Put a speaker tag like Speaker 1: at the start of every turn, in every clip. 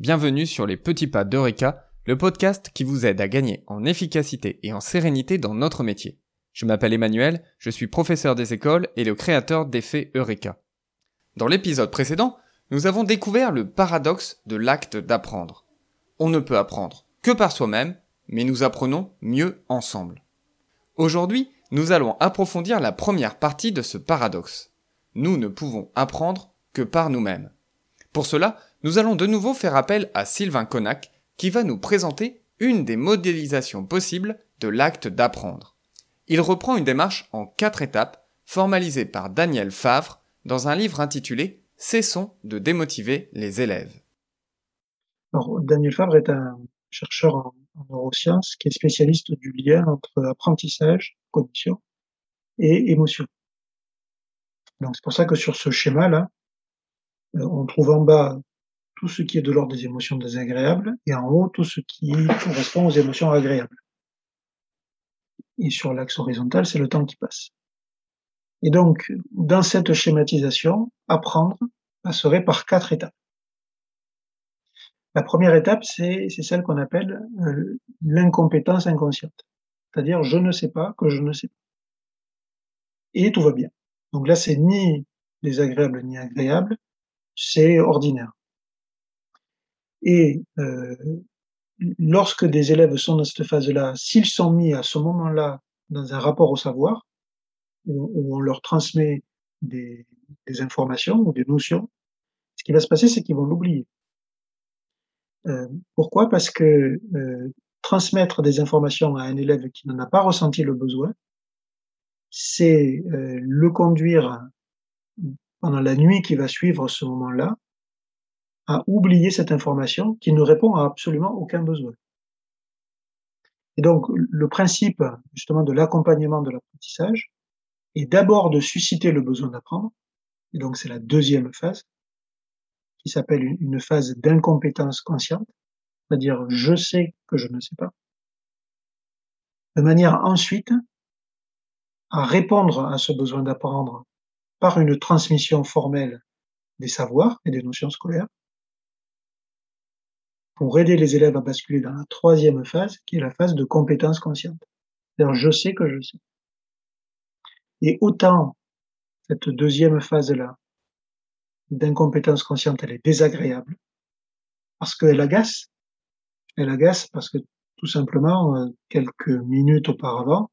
Speaker 1: Bienvenue sur les petits pas d'Eureka, le podcast qui vous aide à gagner en efficacité et en sérénité dans notre métier. Je m'appelle Emmanuel, je suis professeur des écoles et le créateur d'effets Eureka. Dans l'épisode précédent, nous avons découvert le paradoxe de l'acte d'apprendre. On ne peut apprendre que par soi-même, mais nous apprenons mieux ensemble. Aujourd'hui, nous allons approfondir la première partie de ce paradoxe. Nous ne pouvons apprendre que par nous-mêmes. Pour cela, nous allons de nouveau faire appel à Sylvain Connac, qui va nous présenter une des modélisations possibles de l'acte d'apprendre. Il reprend une démarche en quatre étapes, formalisée par Daniel Favre dans un livre intitulé Cessons de démotiver les élèves.
Speaker 2: Alors, Daniel Favre est un chercheur en, neurosciences qui est spécialiste du lien entre apprentissage, cognition et émotion. Donc c'est pour ça que sur ce schéma-là, euh, on trouve en bas tout ce qui est de l'ordre des émotions désagréables et en haut tout ce qui correspond aux émotions agréables. Et sur l'axe horizontal, c'est le temps qui passe. Et donc, dans cette schématisation, apprendre passerait par quatre étapes. La première étape, c'est celle qu'on appelle euh, l'incompétence inconsciente. C'est-à-dire, je ne sais pas que je ne sais pas. Et tout va bien. Donc là, c'est ni désagréable ni agréable, c'est ordinaire. Et euh, lorsque des élèves sont dans cette phase-là, s'ils sont mis à ce moment-là dans un rapport au savoir, où, on leur transmet des, informations ou des notions, ce qui va se passer, c'est qu'ils vont l'oublier. Euh, pourquoi? Parce que euh, transmettre des informations à un élève qui n'en a pas ressenti le besoin, c'est le conduire pendant la nuit qui va suivre ce moment-là à oublier cette information qui ne répond à absolument aucun besoin. Et donc, le principe, justement, de l'accompagnement de l'apprentissage est d'abord de susciter le besoin d'apprendre. Et donc, c'est la deuxième phase, qui s'appelle une phase d'incompétence consciente, c'est-à-dire je sais que je ne sais pas. De manière ensuite à répondre à ce besoin d'apprendre par une transmission formelle des savoirs et des notions scolaires, pour aider les élèves à basculer dans la troisième phase, qui est la phase de compétence consciente. C'est-à-dire, je sais que je sais. Et autant cette deuxième phase-là d'incompétence consciente, elle est désagréable, parce qu'elle agace. Elle agace parce que tout simplement, euh, quelques minutes auparavant,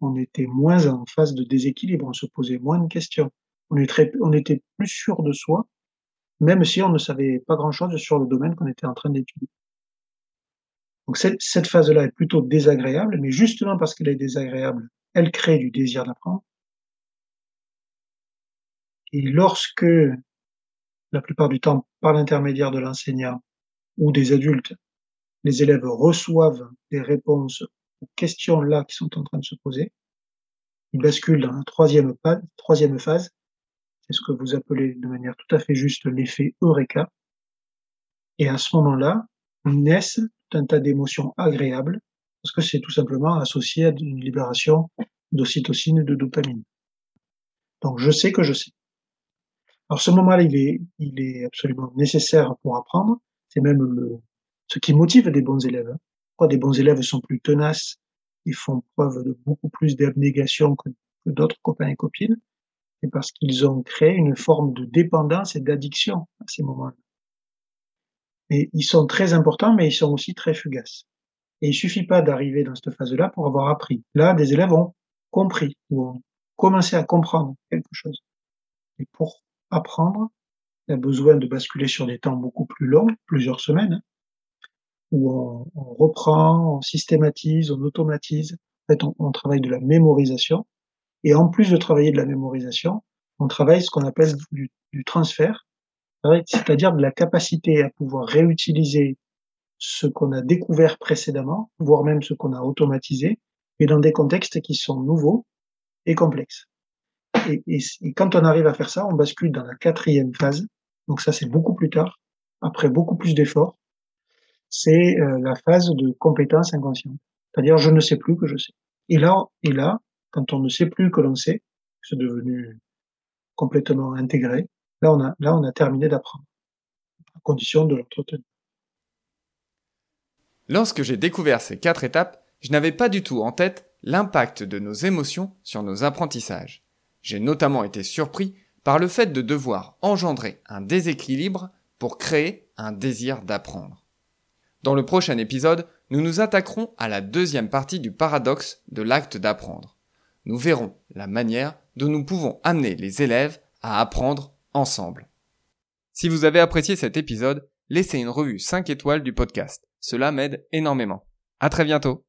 Speaker 2: on était moins en phase de déséquilibre, on se posait moins de questions, on, on était plus sûr de soi, même si on ne savait pas grand-chose sur le domaine qu'on était en train d'étudier. Donc cette, phase-là est plutôt désagréable, mais justement parce qu'elle est désagréable, elle crée du désir d'apprendre. Et lorsque, la plupart du temps, par l'intermédiaire de l'enseignant ou des adultes, les élèves reçoivent des réponses aux questions-là qui sont en train de se poser, ils basculent dans la troisième phase c'est ce que vous appelez de manière tout à fait juste l'effet Eureka. Et à ce moment-là, naissent tout un tas d'émotions agréables, parce que c'est tout simplement associé à une libération d'ocytocine et de dopamine. Donc je sais que je sais. Alors ce moment-là, il est, absolument nécessaire pour apprendre. C'est même ce qui motive des bons élèves. Pourquoi des bons élèves sont plus tenaces et font preuve de beaucoup plus d'abnégation que d'autres copains et copines? Parce qu'ils ont créé une forme de dépendance et d'addiction à ces moments-là. Et ils sont très importants, mais ils sont aussi très fugaces. Et il suffit pas d'arriver dans cette phase-là pour avoir appris. Là, des élèves ont compris ou ont commencé à comprendre quelque chose. Et pour apprendre, il y a besoin de basculer sur des temps beaucoup plus longs, plusieurs semaines, où on, reprend, on systématise, on automatise. En fait, on travaille de la mémorisation et en plus de travailler de la mémorisation, on travaille ce qu'on appelle du, transfert, c'est-à-dire de la capacité à pouvoir réutiliser ce qu'on a découvert précédemment, voire même ce qu'on a automatisé, mais dans des contextes qui sont nouveaux et complexes. Et, quand on arrive à faire ça, on bascule dans la quatrième phase. Donc ça, c'est beaucoup plus tard, après beaucoup plus d'efforts. C'est euh, la phase de compétence inconsciente. C'est-à-dire, je ne sais plus que je sais. Et là, et là, quand on ne sait plus que l'on sait, c'est devenu complètement intégré, là on a, là on a terminé d'apprendre, à condition de l'entretenir.
Speaker 1: Lorsque j'ai découvert ces quatre étapes, je n'avais pas du tout en tête l'impact de nos émotions sur nos apprentissages. J'ai notamment été surpris par le fait de devoir engendrer un déséquilibre pour créer un désir d'apprendre. Dans le prochain épisode, nous nous attaquerons à la deuxième partie du paradoxe de l'acte d'apprendre. Nous verrons la manière dont nous pouvons amener les élèves à apprendre ensemble. Si vous avez apprécié cet épisode, laissez une revue 5 étoiles du podcast. Cela m'aide énormément. À très bientôt.